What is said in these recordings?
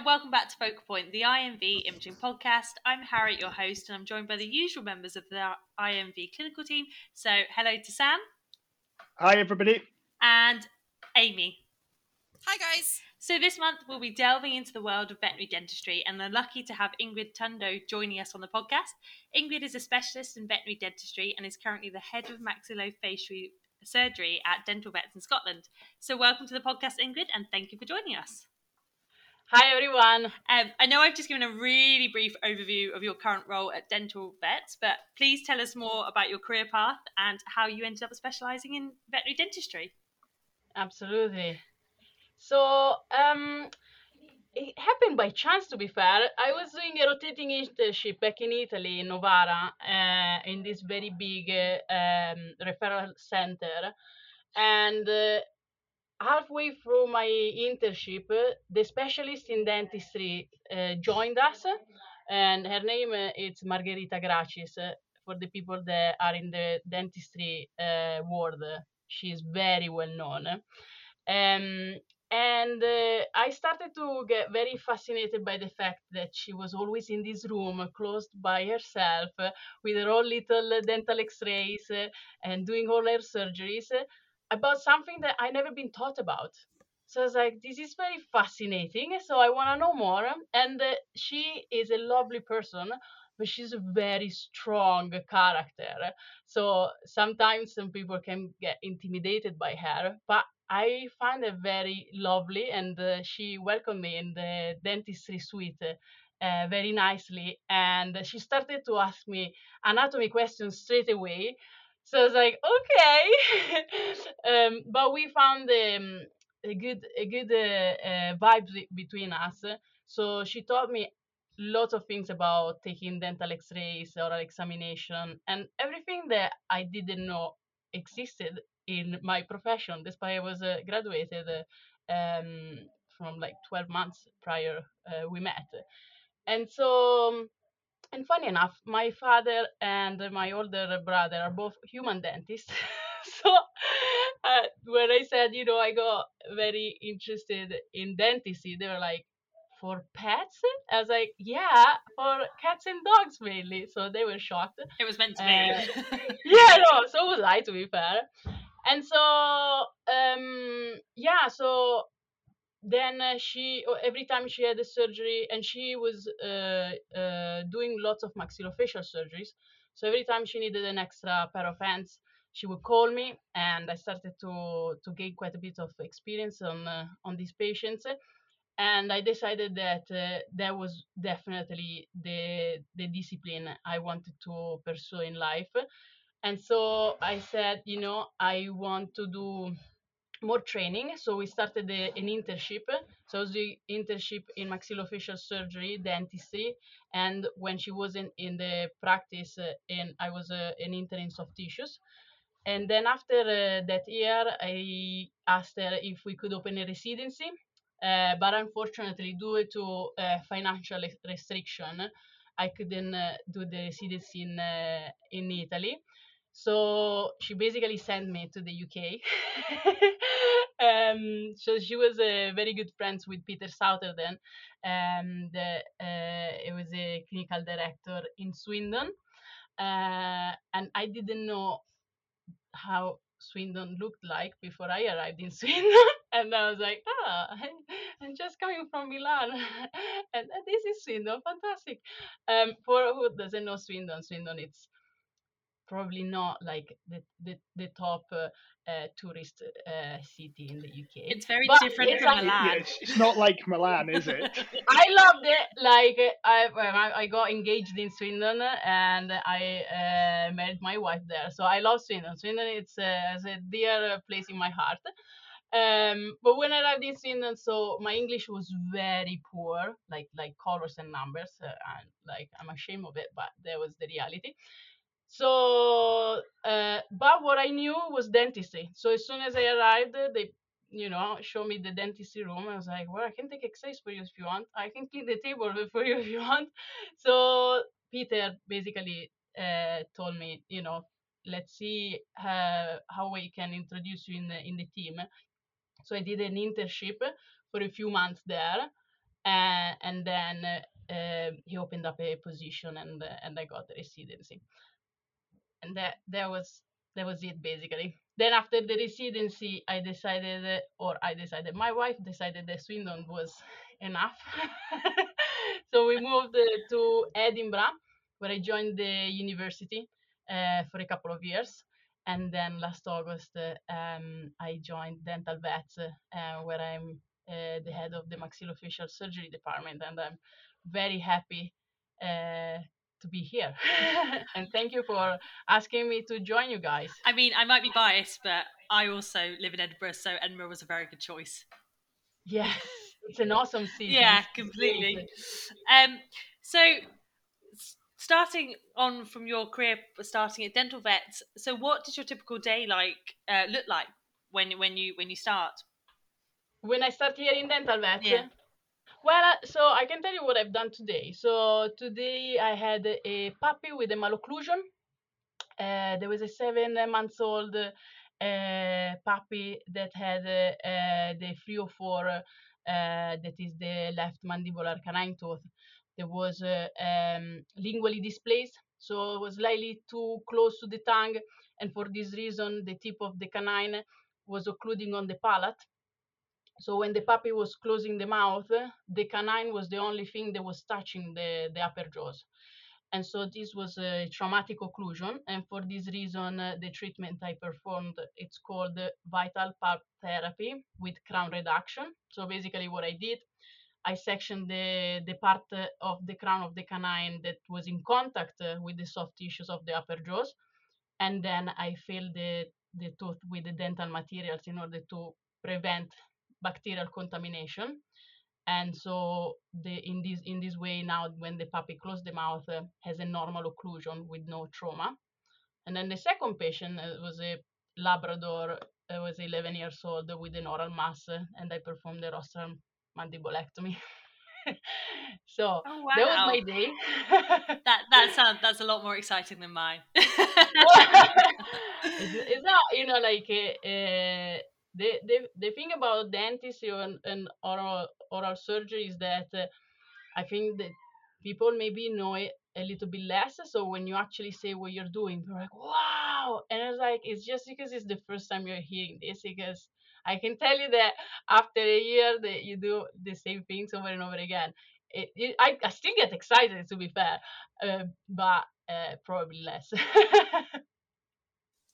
and welcome back to Focal Point, the IMV Imaging Podcast. I'm Harriet, your host, and I'm joined by the usual members of the IMV clinical team. So, hello to Sam. Hi, everybody. And Amy. Hi, guys. So, this month we'll be delving into the world of veterinary dentistry, and I'm lucky to have Ingrid Tundo joining us on the podcast. Ingrid is a specialist in veterinary dentistry and is currently the head of maxillofacial surgery at Dental Vets in Scotland. So, welcome to the podcast, Ingrid, and thank you for joining us. Hi, everyone. Um, I know I've just given a really brief overview of your current role at Dental Vets, but please tell us more about your career path and how you ended up specialising in veterinary dentistry. Absolutely. So, um, it happened by chance, to be fair. I was doing a rotating internship back in Italy, in Novara, uh, in this very big uh, um, referral center. And uh, halfway through my internship, the specialist in dentistry uh, joined us, and her name uh, is Margherita Gracis. Uh, for the people that are in the dentistry world, she is very well known. Um, and uh, I started to get very fascinated by the fact that she was always in this room, closed by herself, uh, with her own little dental x-rays uh, and doing all her surgeries about something that I never been taught about. So I was like, this is very fascinating. So I want to know more. And uh, she is a lovely person, but she's a very strong character. So sometimes some people can get intimidated by her, but I find her very lovely, and uh, she welcomed me in the dentistry suite uh, very nicely. And she started to ask me anatomy questions straight away. So I was like, okay. um, but we found um, a good a good uh, uh, vibe between us. So she taught me lots of things about taking dental X-rays, oral examination, and everything that I didn't know existed in my profession, despite I was uh, graduated uh, um, from like 12 months prior uh, we met. And so um, and funny enough, my father and my older brother are both human dentists. so uh, when I said, you know, I got very interested in dentistry, they were like, for pets? I was like, yeah, for cats and dogs mainly. So they were shocked. It was meant to be. yeah, no, so was I, to be fair. And so, um, yeah, so then uh, she every time she had a surgery and she was uh, uh, doing lots of maxillofacial surgeries. So every time she needed an extra pair of hands she would call me and i started to to gain quite a bit of experience on uh, on these patients. And i decided that uh, that was definitely the the discipline i wanted to pursue in life. And so i said you know i want to do more training. So we started an internship. So I was internship in maxillofacial surgery, dentistry, and when she was in, in the practice, uh, and I was uh, an intern in soft tissues. And then after uh, that year, I asked her if we could open a residency, uh, but unfortunately, due to uh, financial restriction, I couldn't uh, do the residency in in Italy. So she basically sent me to the UK. um, so she was uh, very good friends with Peter Southerden, and uh, it was a clinical director in Swindon. Uh, and I didn't know how Swindon looked like before I arrived in Swindon. and I was like, ah, I'm just coming from Milan. and this is Swindon, fantastic. Um, for who doesn't know Swindon, Swindon it's probably not like the the, the top uh, uh, tourist uh, city in the UK. It's very but different from like, Milan. Yeah, it's, it's, not like Milan, is it? I loved it. Like I, I got engaged in Swindon and I uh, married my wife there. So I love Swindon. Swindon it's uh, a dear place in my heart. Um, but when I arrived in Swindon, so my English was very poor, like like colors and numbers, uh, and like I'm ashamed of it, but that was the reality. So, uh, but what I knew was dentistry. So as soon as I arrived, they, you know, showed me the dentistry room. I was like, well, I can take X-rays for you if you want. I can clean the table for you if you want. So Peter basically uh, told me, you know, let's see uh, how we can introduce you in the in the team. So I did an internship for a few months there, uh, and then uh, he opened up a position, and and I got the residency, and that that was that was it basically. Then after the residency, I decided, or I decided, my wife decided that Swindon was enough, so we moved to Edinburgh, where I joined the university uh, for a couple of years. And then last August, uh, um, I joined Dental Vets, uh, where I'm uh, the head of the maxillofacial surgery department, and I'm very happy uh, to be here. and thank you for asking me to join you guys. I mean, I might be biased, but I also live in Edinburgh, so Edinburgh was a very good choice. Yes, it's an awesome city. Yeah, completely. Um, so starting on from your career starting at dental vets so what does your typical day like uh, look like when when you when you start when i start here in dental vets yeah. Well uh, so i can tell you what i've done today. So today i had a puppy with a malocclusion. Uh, there was a seven months old uh, puppy that had uh, the 304 uh, that is the left mandibular canine tooth. There was uh, um, lingually displaced, so it was slightly too close to the tongue, and for this reason, the tip of the canine was occluding on the palate. So when the puppy was closing the mouth, the canine was the only thing that was touching the, the upper jaws. And so this was a traumatic occlusion. And for this reason, uh, the treatment I performed, it's called vital pulp therapy with crown reduction. So basically what I did, I sectioned the, the part of the crown of the canine that was in contact with the soft tissues of the upper jaws. And then I filled the, the tooth with the dental materials in order to prevent bacterial contamination. And so the, in, this, in this way, now when the puppy closed the mouth, uh, has a normal occlusion with no trauma. And then the second patient uh, was a Labrador, uh, was 11 years old with an oral mass, and I performed the rostral mandibulectomy. so oh, wow. that was my day. that that sounds that's a lot more exciting than mine. it's, it's, not you know like uh, the, the the thing about dentistry and, and oral oral surgery is that uh, I think that people maybe know it a little bit less. So when you actually say what you're doing, they're like, "Wow!" And it's like it's just because it's the first time you're hearing this because I can tell you that after a year that you do the same things over and over again, it, it I, I still get excited to be fair, uh, but uh, probably less.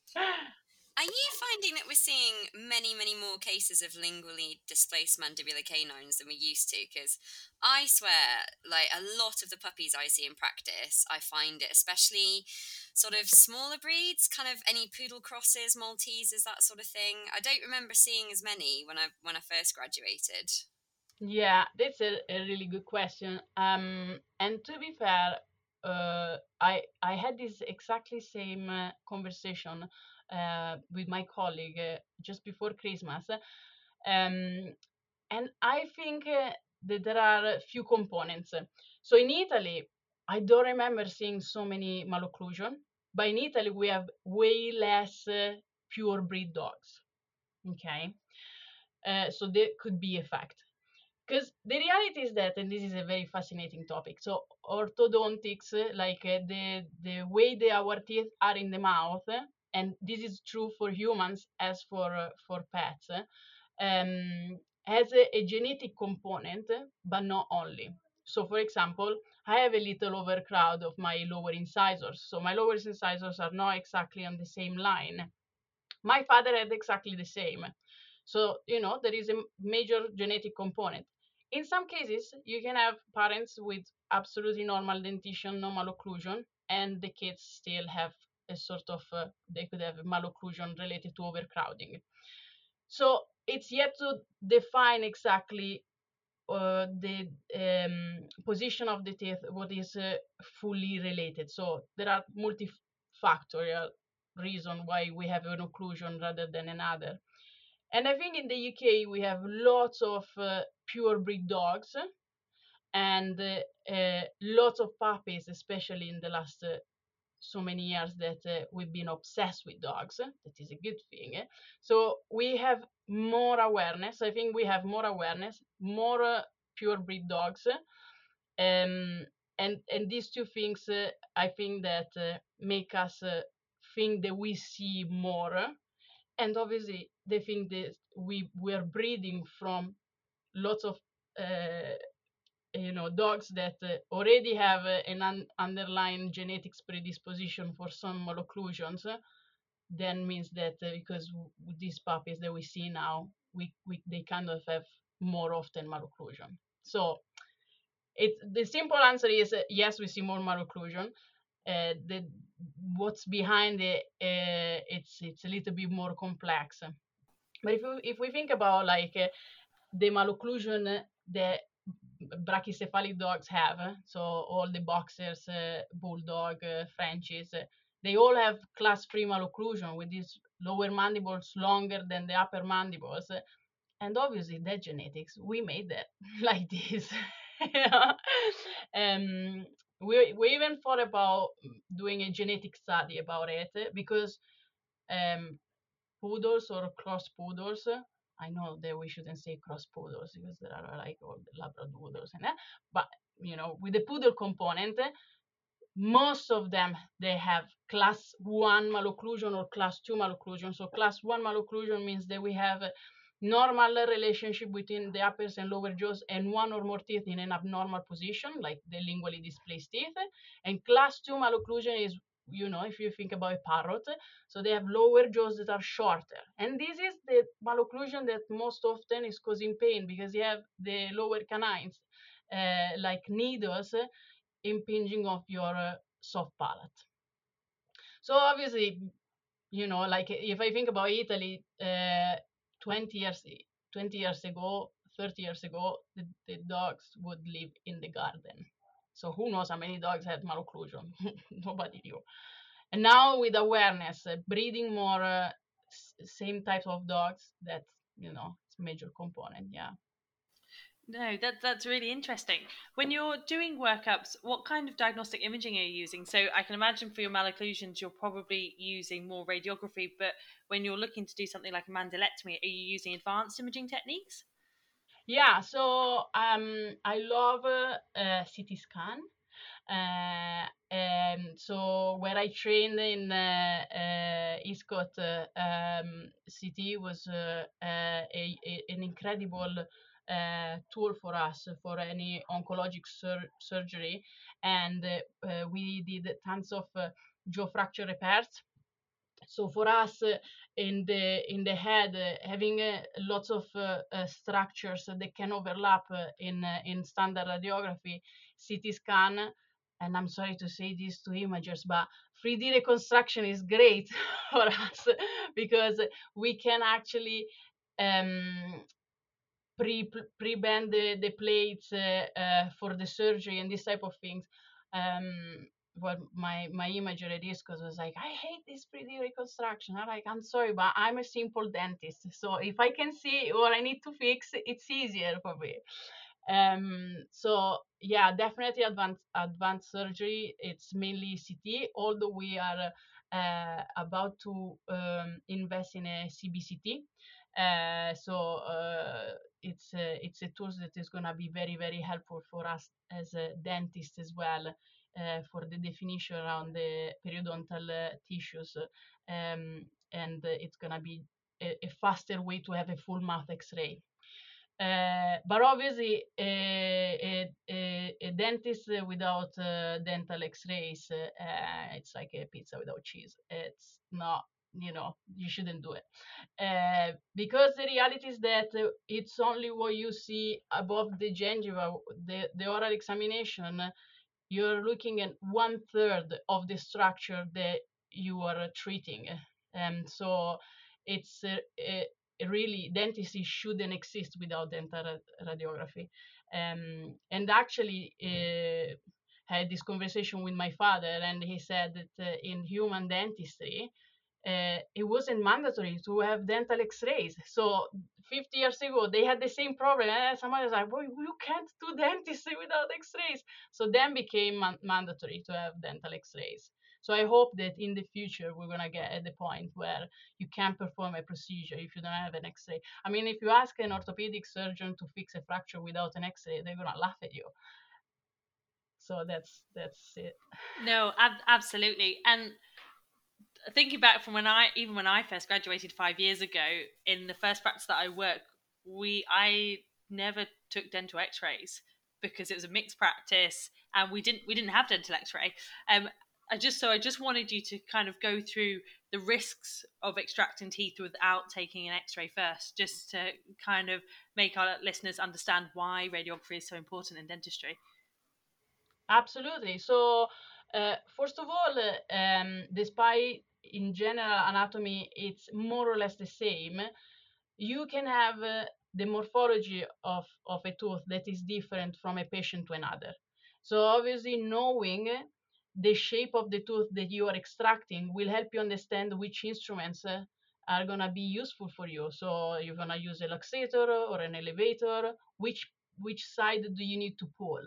Are you finding that we're seeing many, many more cases of lingually displaced mandibular canines than we used to? Because I swear, like a lot of the puppies I see in practice, I find it, especially sort of smaller breeds, kind of any poodle crosses, Maltesers, that sort of thing. I don't remember seeing as many when I when I first graduated. Yeah, that's a, a really good question. Um, and to be fair, uh, I I had this exactly same uh, conversation with my colleague uh, just before Christmas. Um, and I think uh, that there are a few components. So in Italy, I don't remember seeing so many malocclusion, but in Italy we have way less uh, pure breed dogs. Okay, uh, so there could be a fact. Because the reality is that, and this is a very fascinating topic. So orthodontics, like uh, the the way that our teeth are in the mouth, and this is true for humans as for uh, for pets, um, has a, a, genetic component, but not only. So, for example, I have a little overcrowd of my lower incisors. So my lower incisors are not exactly on the same line. My father had exactly the same. So, you know, there is a major genetic component. In some cases, you can have parents with absolutely normal dentition, normal occlusion, and the kids still have a sort of uh, they could have malocclusion related to overcrowding. So it's yet to define exactly uh, the um, position of the teeth, what is uh, fully related. So there are multifactorial reason why we have an occlusion rather than another. And I think in the UK we have lots of uh, pure breed dogs and uh, uh, lots of puppies, especially in the last uh, so many years that uh, we've been obsessed with dogs. That is a good thing. So we have more awareness. I think we have more awareness, more uh, pure breed dogs. Um, and and these two things, uh, I think that uh, make us uh, think that we see more, and obviously they think that we we're breeding from lots of uh, you know dogs that uh, already have uh, an un- underlying genetics predisposition for some malocclusions then means that uh, because these puppies that we see now we, we they kind of have more often malocclusion. So it the simple answer is yes we see more malocclusion. Uh, the what's behind it uh, it's it's a little bit more complex. But if we, if we think about like uh, the malocclusion that brachycephalic dogs have, so all the boxers, uh, bulldog, uh, Frenchies, uh, they all have class 3 malocclusion with these lower mandibles longer than the upper mandibles. And obviously, that genetics, we made that like this. um, we, we even thought about doing a genetic study about it because um, poodles or cross poodles. I know that we shouldn't say cross poodles because there are like all the labradoodles and that, but you know, with the poodle component, most of them they have class one malocclusion or class two malocclusion. So class one malocclusion means that we have a normal relationship between the upper and lower jaws and one or more teeth in an abnormal position, like the lingually displaced teeth. And class two malocclusion is you know, if you think about parrot, so they have lower jaws that are shorter. And this is the malocclusion that most often is causing pain because you have the lower canines, uh, like needles, uh, impinging off your uh, soft palate. So obviously, you know, like if I think about Italy, uh, 20 years 20 years ago, 30 years ago, the, the dogs would live in the garden. So who knows how many dogs had malocclusion? Nobody knew. And now with awareness, uh, breeding more uh, same type of dogs, that's you know, it's major component. Yeah. No, that that's really interesting. When you're doing workups, what kind of diagnostic imaging are you using? So I can imagine for your malocclusions, you're probably using more radiography, but when you're looking to do something like a mandibulectomy, are you using advanced imaging techniques? Yeah, so um, I love uh, uh, CT scan. Uh, um, so where I trained in uh, uh, Eastcott, uh, um, CT was uh, a, a, an incredible uh, tool for us for any oncologic sur- surgery, and uh, we did tons of jaw fracture repairs. So for us, in the in the head, uh, having uh, lots of uh, uh, structures that can overlap uh, in in standard radiography, CT scan, and I'm sorry to say this to imagers, but 3D reconstruction is great for us because we can actually um, pre pre bend the, the plates for the surgery and this type of things. Um, what my my imager at Eastcott's was like, I hate this 3D reconstruction. I'm like, I'm sorry, but I'm a simple dentist, so if I can see what I need to fix, it's easier for me. Um, so yeah, definitely advanced advanced surgery. It's mainly CT, although we are uh, about to um, invest in a CBCT. Uh, so uh, it's a, it's a tool that is going to be very very helpful for us as a dentist as well for the definition around the periodontal uh, tissues, um, and it's going to be a, a faster way to have a full mouth X-ray. Uh, but obviously, a, a, a, dentist without uh, dental X-rays, uh, it's like a pizza without cheese. It's not, you know, you shouldn't do it because the reality is that it's only what you see above the gingiva, the the oral examination. You're looking at one third of the structure that you are treating, and so it's uh, really dentistry shouldn't exist without dental radiography. Um, and actually, uh, had this conversation with my father, and he said that uh, in human dentistry, uh, it wasn't mandatory to have dental X-rays. So 50 years ago, they had the same problem. And somebody was like, well, you can't do dentistry without X-rays." So then became man- mandatory to have dental X-rays. So I hope that in the future we're gonna get at the point where you can perform a procedure if you don't have an X-ray. I mean, if you ask an orthopedic surgeon to fix a fracture without an X-ray, they're gonna laugh at you. So that's that's it. No, ab- absolutely. And thinking back from when I even when I first graduated five years ago, in the first practice that I work, we I never took dental X-rays because it was a mixed practice and we didn't we didn't have dental X-ray. Um, I just so I just wanted you to kind of go through the risks of extracting teeth without taking an X-ray first, just to kind of make our listeners understand why radiography is so important in dentistry. Absolutely. So, uh, first of all, uh, um, despite in general anatomy it's more or less the same, you can have uh, the morphology of, of a tooth that is different from a patient to another. So obviously knowing the shape of the tooth that you are extracting will help you understand which instruments uh, are going to be useful for you. So you're going to use a luxator or an elevator, which which side do you need to pull?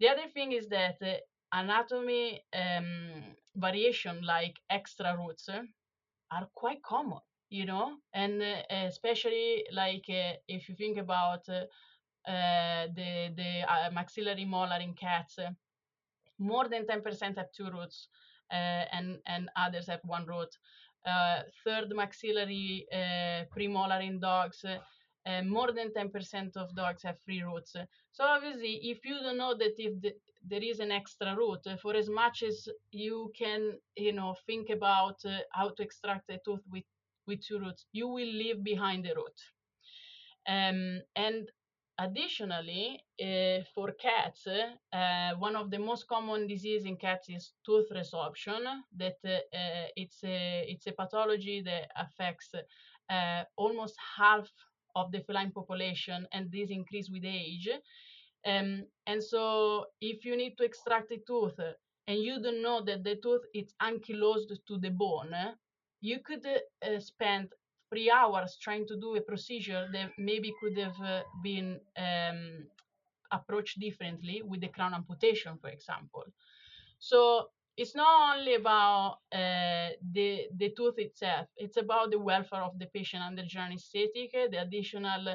The other thing is that uh, anatomy um, variation like extra roots uh, are quite common you know? And uh, especially like uh, if you think about uh, uh the the uh, maxillary molar in cats more than 10% have two roots and and others have one root. Third maxillary premolar in dogs more than 10% of dogs have three roots. So obviously, if you don't know that if the, there is an extra root, for as much as you can, you know, think about uh, how to extract a tooth with with two roots, you will leave behind the root. Um, and additionally, uh, for cats, uh, one of the most common disease in cats is tooth resorption. That uh, it's a it's a pathology that affects almost half of the feline population, and this increase with age. Um, and so, if you need to extract a tooth and you don't know that the tooth is ankylosed to the bone, you could uh, spend three hours trying to do a procedure that maybe could have uh, been um, approached differently with the crown amputation, for example. So it's not only about uh, the the tooth itself; it's about the welfare of the patient under general anesthetic, the additional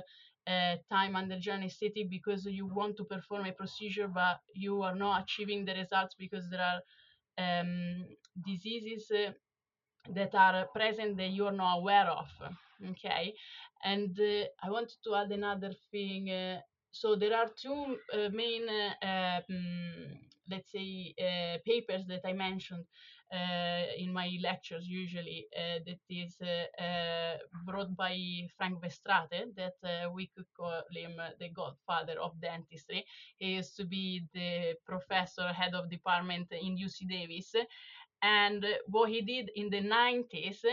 uh, time under general anesthetic because you want to perform a procedure, but you are not achieving the results because there are um, diseases uh, that are present that you're not aware of okay? And i wanted to add another thing so there are two main um, let's say uh, papers that i mentioned uh, in my lectures usually uh, that is brought by frank verstraete that we could call him the godfather of dentistry he used to be the professor head of department in uc davis and what he did in the 90s,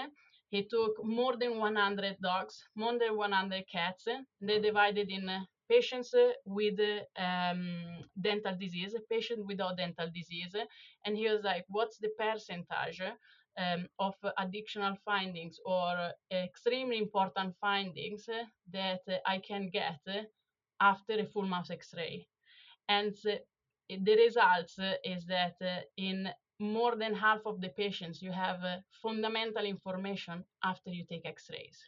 he took more than 100 dogs, more than 100 cats. They divided in patients with um, dental disease, patient without dental disease, and he was like, "What's the percentage um, of additional findings or extremely important findings that I can get after a full mouth X-ray?" And the results is that in more than half of the patients you have fundamental information after you take x-rays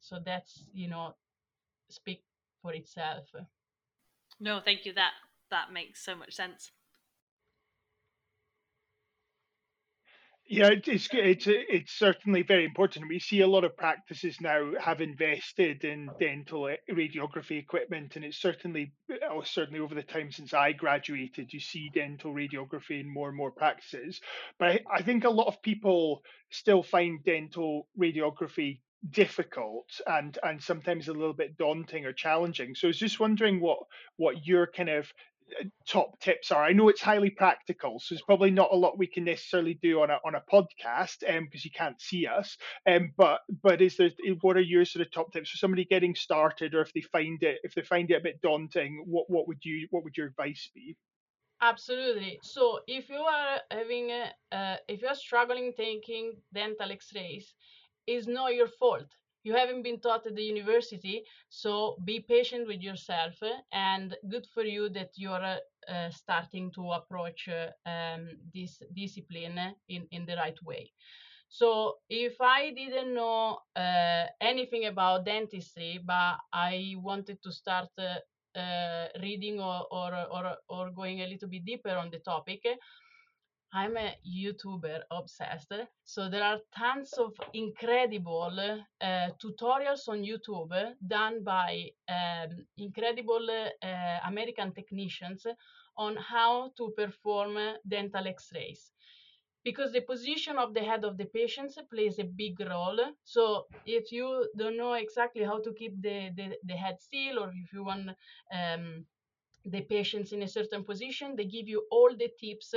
so that's you know speak for itself no thank you that that makes so much sense Yeah, it's it's it's certainly very important. We see a lot of practices now have invested in dental radiography equipment, and it's certainly oh, certainly over the time since I graduated, you see dental radiography in more and more practices. But I, I think a lot of people still find dental radiography difficult and and sometimes a little bit daunting or challenging. So I was just wondering what what your kind of top tips are. I know it's highly practical, so there's probably not a lot we can necessarily do on a on a podcast um, because you can't see us. Um, but but is there what are your sort of top tips for somebody getting started, or if they find it if they find it a bit daunting, what what would you what would your advice be? Absolutely. So if you are having a, uh, if you are struggling taking dental X-rays, it's not your fault you haven't been taught at the university so be patient with yourself and good for you that you're uh, starting to approach uh, um, this discipline in, in the right way. So if I didn't know uh, anything about dentistry, but I wanted to start uh, uh, reading or, or, or, or going a little bit deeper on the topic, I'm a YouTuber obsessed. So there are tons of incredible uh, tutorials on YouTube done by um, incredible uh, American technicians on how to perform dental x-rays because the position of the head of the patient plays a big role. So if you don't know exactly how to keep the, the, the head still or if you want um, the patients in a certain position, they give you all the tips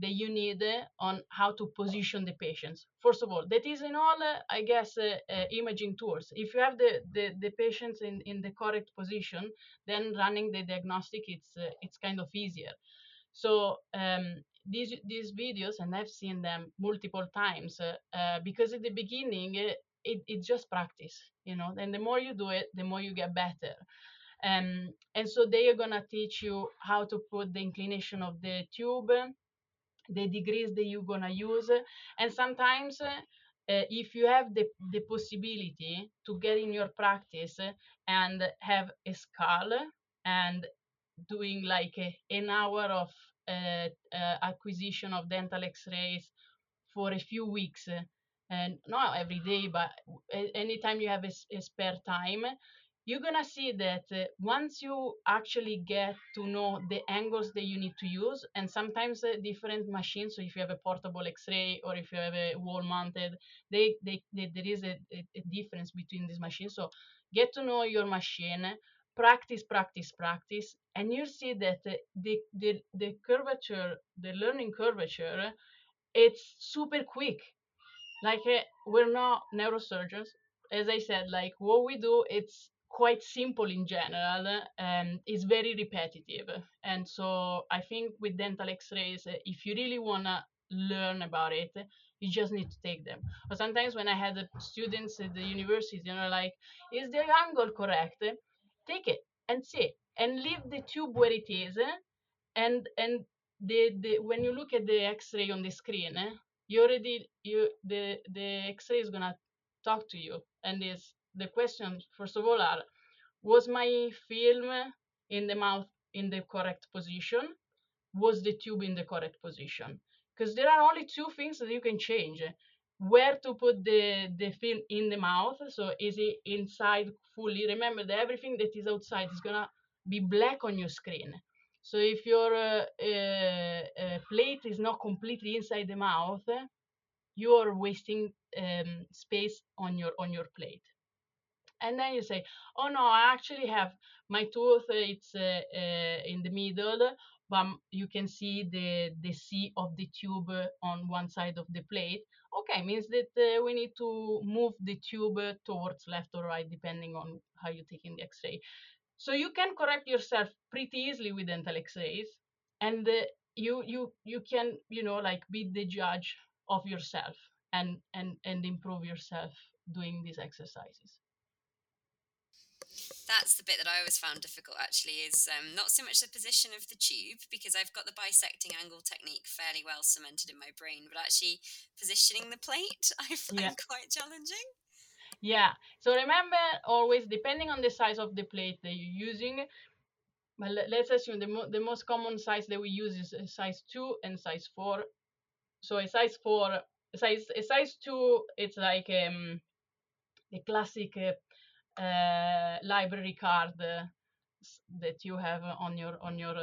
that you need on how to position the patients. First of all, that is in all, I guess, uh, uh, imaging tools. If you have the, the, the patients in, in the correct position, then running the diagnostic, it's, uh, it's kind of easier. So um, these these videos, and I've seen them multiple times, uh, uh, because at the beginning it, it's just practice, you know. And the more you do it, the more you get better. Um, and so they are gonna teach you how to put the inclination of the tube, the degrees that you're gonna use, and sometimes. Uh, if you have the, the possibility to get in your practice and have a skull and doing like a, an hour of uh, uh, acquisition of dental x-rays for a few weeks and not every day but anytime you have a, a spare time you're gonna see that uh, once you actually get to know the angles that you need to use and sometimes uh, different machines so if you have a portable x-ray or if you have a wall mounted they, they, they there is a, a, difference between these machines so get to know your machine practice, practice, practice, and you'll see that the, the, the curvature, the learning curvature, it's super quick. Like uh, we're not neurosurgeons. As I said, like what we do, it's quite simple in general um, and it's very repetitive. And so I think with dental x-rays, if you really want to learn about it, you just need to take them. Or sometimes when I had students at the university, you know, like, is the angle correct? take it and see and leave the tube where it is and and the, the when you look at the x-ray on the screen you already you the the x-ray is gonna talk to you and is the questions first of all are was my film in the mouth in the correct position was the tube in the correct position because there are only two things that you can change where to put the, the film in the mouth. So is it inside fully? Remember that everything that is outside is gonna be black on your screen. So if your uh, uh, uh, plate is not completely inside the mouth, you are wasting um, space on your on your plate. And then you say, oh no, I actually have my tooth, it's uh, uh, in the middle, but you can see the, the C of the tube on one side of the plate. Okay, means that uh, we need to move the tube towards left or right, depending on how you're taking the x-ray. So you can correct yourself pretty easily with dental x-rays, and uh, you you you can you know like be the judge of yourself and and and improve yourself doing these exercises that's the bit that I always found difficult actually is um, not so much the position of the tube because I've got the bisecting angle technique fairly well cemented in my brain, but actually positioning the plate I find yeah. quite challenging. Yeah. So remember always, depending on the size of the plate that you're using, well, let's assume the, mo- the most common size that we use is a size 2 and size 4. So a size 4, a size, a size 2, it's like um, the classic uh, uh, library card uh, that you have on your on your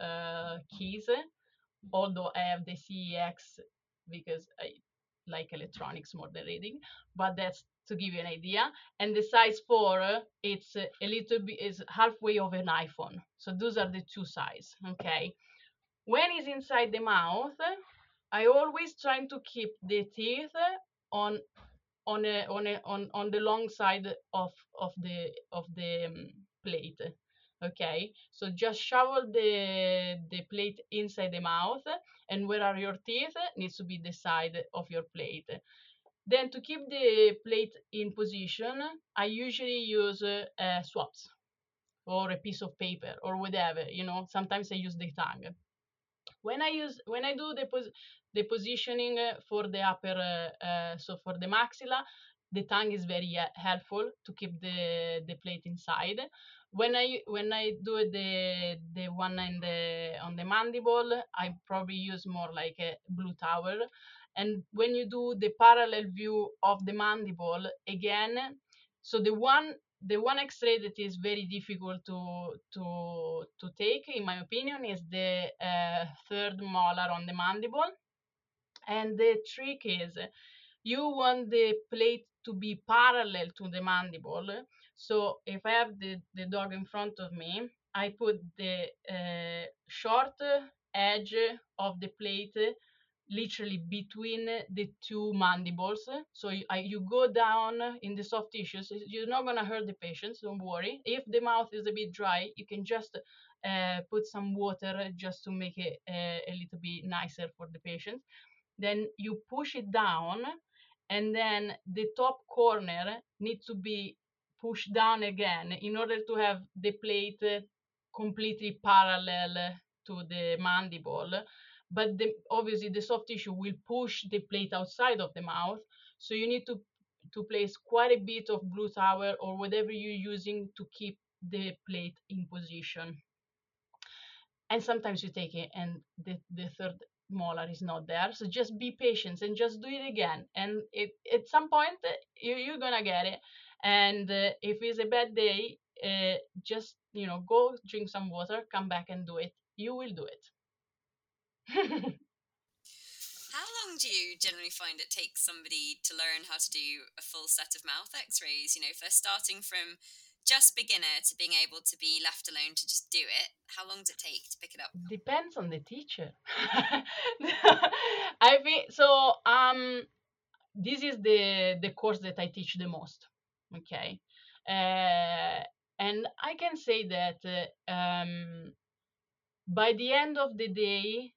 uh, keys. Although I have the CEX because I like electronics more than reading, but that's to give you an idea. And the size four, it's a little bit is halfway of an iPhone. So those are the two size. Okay. When it's inside the mouth, I always try to keep the teeth on on a, on a, on on the long side of of the of the um, plate okay so just shovel the the plate inside the mouth and where are your teeth needs to be the side of your plate then to keep the plate in position i usually use uh, swaps or a piece of paper or whatever. You know, sometimes I use the tongue. When I use when I do the pos- the positioning for the upper, uh, uh, so for the maxilla, the tongue is very uh, helpful to keep the the plate inside. When I when I do the the one in the on the mandible, I probably use more like a blue towel. And when you do the parallel view of the mandible, again, so the one the one X-ray that is very difficult to to to take, in my opinion, is the uh, third molar on the mandible. And the trick is, you want the plate to be parallel to the mandible. So if I have the, the dog in front of me, I put the uh, short edge of the plate literally between the two mandibles. So you, I, you go down in the soft tissues. You're not gonna hurt the patients. Don't worry. If the mouth is a bit dry, you can just uh, put some water just to make it uh, a little bit nicer for the patients. Then you push it down, and then the top corner needs to be pushed down again in order to have the plate eh, completely parallel to the mandible. But the, obviously the soft tissue will push the plate outside of the mouth so you need to to place quite a bit of blue towel or whatever you're using to keep the plate in position. And sometimes you take it and the, the third molar is not there. So just be patient and just do it again. And it, at some point you, you're gonna get it. And uh, if it's a bad day uh, just you know go drink some water come back and do it. You will do it. How long do you generally find it takes somebody to learn how to do a full set of mouth x rays? You know, if they're starting from just beginner to being able to be left alone to just do it, how long does it take to pick it up? Depends on the teacher. I think so. Um, this is the the course that I teach the most. Okay, uh, and I can say that uh, um, by the end of the day,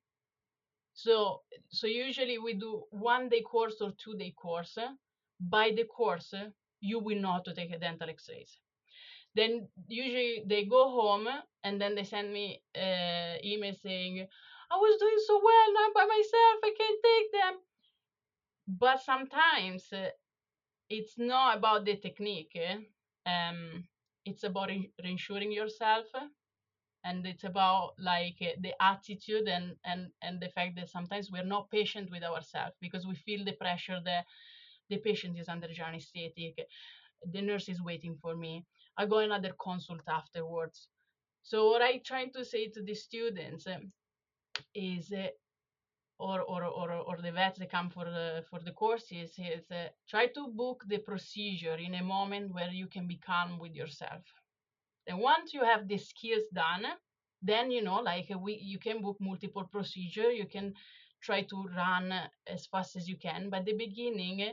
so so usually we do one day course or two day course. By the course, you will know how to take a dental X-rays. Then usually they go home and then they send me uh, email saying, "I was doing so well now I'm by myself. I can't take them." But sometimes uh, it's not about the technique. Eh? Um, it's about re- reassuring yourself and it's about like uh, the attitude and and and the fact that sometimes we're not patient with ourselves because we feel the pressure that the patient is under anesthetic the nurse is waiting for me i go another consult afterwards so what i try to say to the students um, is uh, or, or, or, or the vets that come for the, for the courses is uh, try to book the procedure in a moment where you can be calm with yourself and once you have the skills done, then you know, like we, you can book multiple procedure. You can try to run as fast as you can. But the beginning,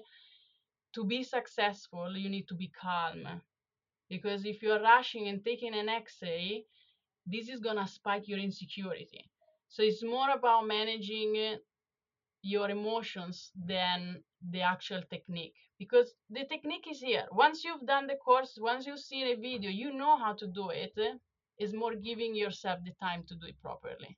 to be successful, you need to be calm, because if you're rushing and taking an X-ray, this is gonna spike your insecurity. So it's more about managing uh, your emotions than the actual technique because the technique is here once you've done the course once you've seen a video you know how to do it. Uh, it is more giving yourself the time to do it properly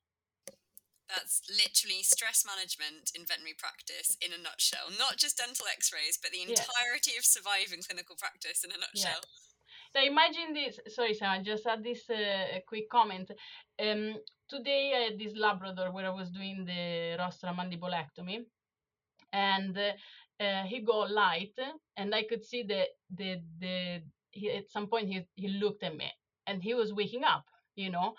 that's literally stress management in veterinary practice in a nutshell not just dental x-rays but the entirety yeah. of surviving clinical practice in a nutshell yeah. So imagine this. Sorry, Sam. I just had this uh, quick comment. Um, today I had this Labrador where I was doing the rostral mandibulectomy, and uh, he got light, and I could see that the the he, at some point he he looked at me, and he was waking up, you know,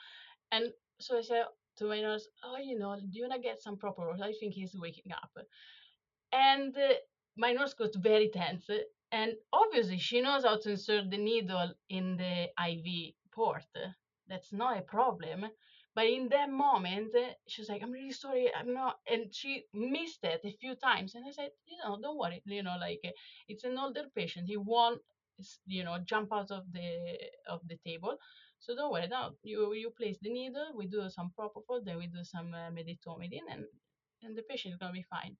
and so I said to my nurse, "Oh, you know, do you wanna get some proper? I think he's waking up," and uh, my nurse got very tense and obviously, she knows how to insert the needle in the IV port. That's not a problem. But in that moment, she's like, I'm really sorry, I'm not. And she missed it a few times. And I said, you know, don't worry. You know, like it's an older patient. He won't, you know, jump out of the of the table. So don't worry. Now you you place the needle. We do some propofol, then we do some uh, medetomidine, and and the patient is gonna be fine.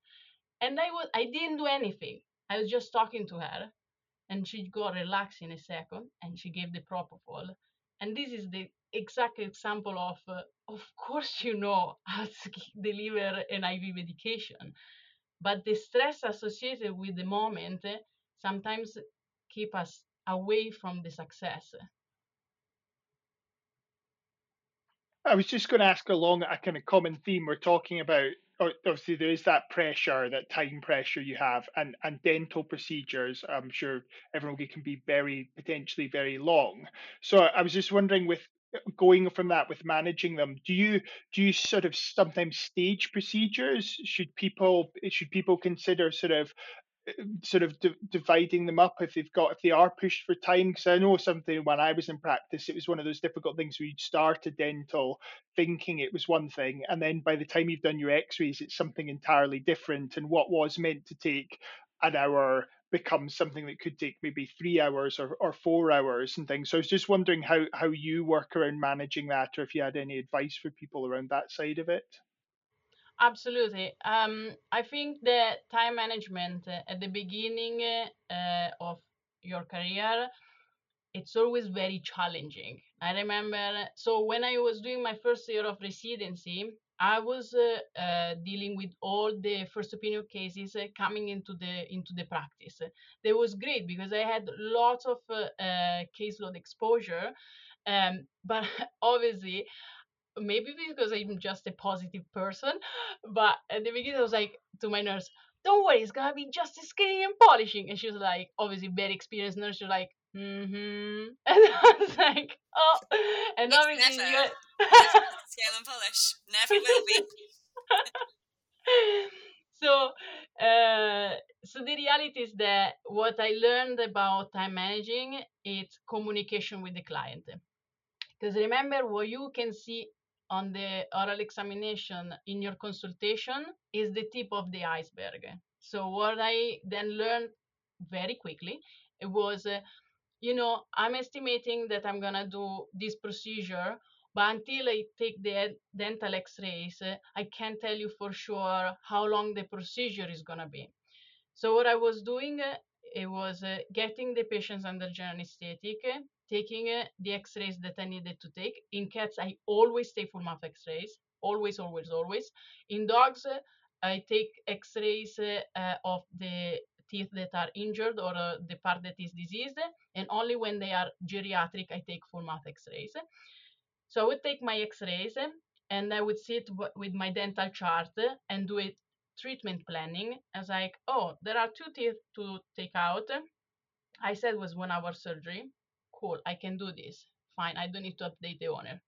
And I was I didn't do anything. I was just talking to her and she got relaxed in a second and she gave the propofol. And this is the exact example of uh, of course you know how to deliver an iv medication. But the stress associated with the moment uh, sometimes keep us away from the success. I was just going to ask along a kind of common theme we're talking about. Obviously, there is that pressure, that time pressure you have, and and dental procedures. I'm sure everyone can be very potentially very long. So I was just wondering, with going from that with managing them do you do you sort of sometimes stage procedures should people should people consider sort of sort of d- dividing them up if they've got if they are pushed for time because i know something when i was in practice it was one of those difficult things where you'd start a dental thinking it was one thing and then by the time you've done your x-rays it's something entirely different and what was meant to take an hour becomes something that could take maybe three hours or, or four hours and things. So i was just wondering how how you work around managing that or if you had any advice for people around that side of it Absolutely. Um, I think the time management uh, at the beginning uh, of your career, it's always very challenging. I remember, so when I was doing my first year of residency, I was uh, uh, dealing with all the first opinion cases uh, coming into the into the practice. That was great because I had lots of uh, uh, caseload exposure, um, but obviously maybe because I'm just a positive person, but at the beginning I was like to my nurse, "Don't worry, it's gonna be just scaling and polishing." And she was like, obviously very experienced nurse. She was like, "Mm-hmm," and I was like, "Oh," and it's obviously never, you never scale and polish. Never will be. so uh, so the reality is that what I learned about time managing is communication with the client. Because remember, what you can see on the oral examination in your consultation is the tip of the iceberg. So what I then learned very quickly was, uh, you know, I'm estimating that I'm gonna do this procedure, but until I take the dental X-rays, uh, I can't tell you for sure how long the procedure is gonna be. So what I was doing, uh, it was uh, getting the patients under general anesthetic, taking uh, the x-rays that I needed to take. In cats, I always take full mouth x-rays, always, always, always. In dogs, uh, I take x-rays uh, of the teeth that are injured or uh, the part that is diseased, and only when they are geriatric, I take full mouth x-rays. So I would take my x-rays and I would sit with my dental chart and do a treatment planning. I was like, oh, there are two teeth to take out. I said was one hour surgery cool, I can do this. Fine, I don't need to update the owner.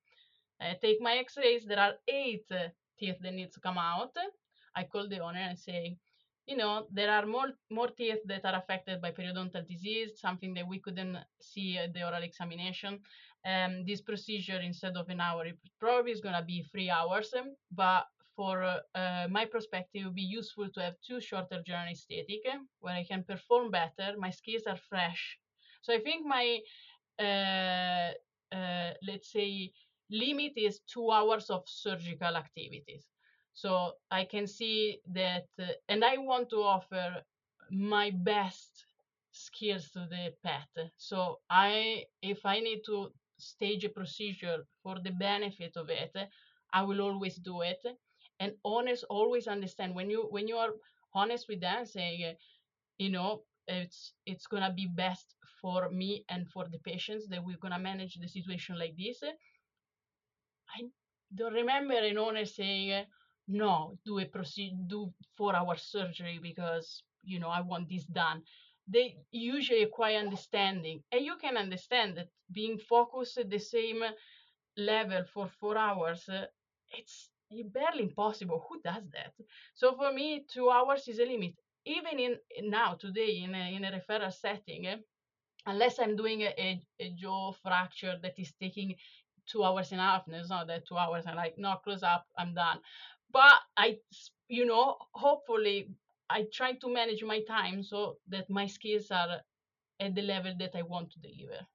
I take my x-rays, there are eight uh, teeth that need to come out. I call the owner and say, you know, there are more more teeth that are affected by periodontal disease, something that we couldn't see at the oral examination. Um, this procedure, instead of an hour, it probably is going to be three hours. But for uh, uh, my perspective, it would be useful to have two shorter general anesthetic where I can perform better. My skills are fresh. So I think my uh, uh, let's say, limit is two hours of surgical activities. So I can see that, uh, and I want to offer my best skills to the pet. So I, if I need to stage a procedure for the benefit of it, I will always do it. And honest, always understand when you when you are honest with them, saying, you know, it's it's gonna be best for me and for the patients that we're gonna manage the situation like this. I don't remember an owner saying, "No, do a procedure, do four-hour surgery because you know I want this done." They usually quite understanding, and you can understand that being focused at the same level for four hours, it's barely impossible. Who does that? So for me, two hours is a limit even in now today in a, in a referral setting unless i'm doing a, a, jaw fracture that is taking two hours and a half and it's not that two hours i'm like no close up i'm done. But i you know hopefully i try to manage my time so that my skills are at the level that i want to deliver.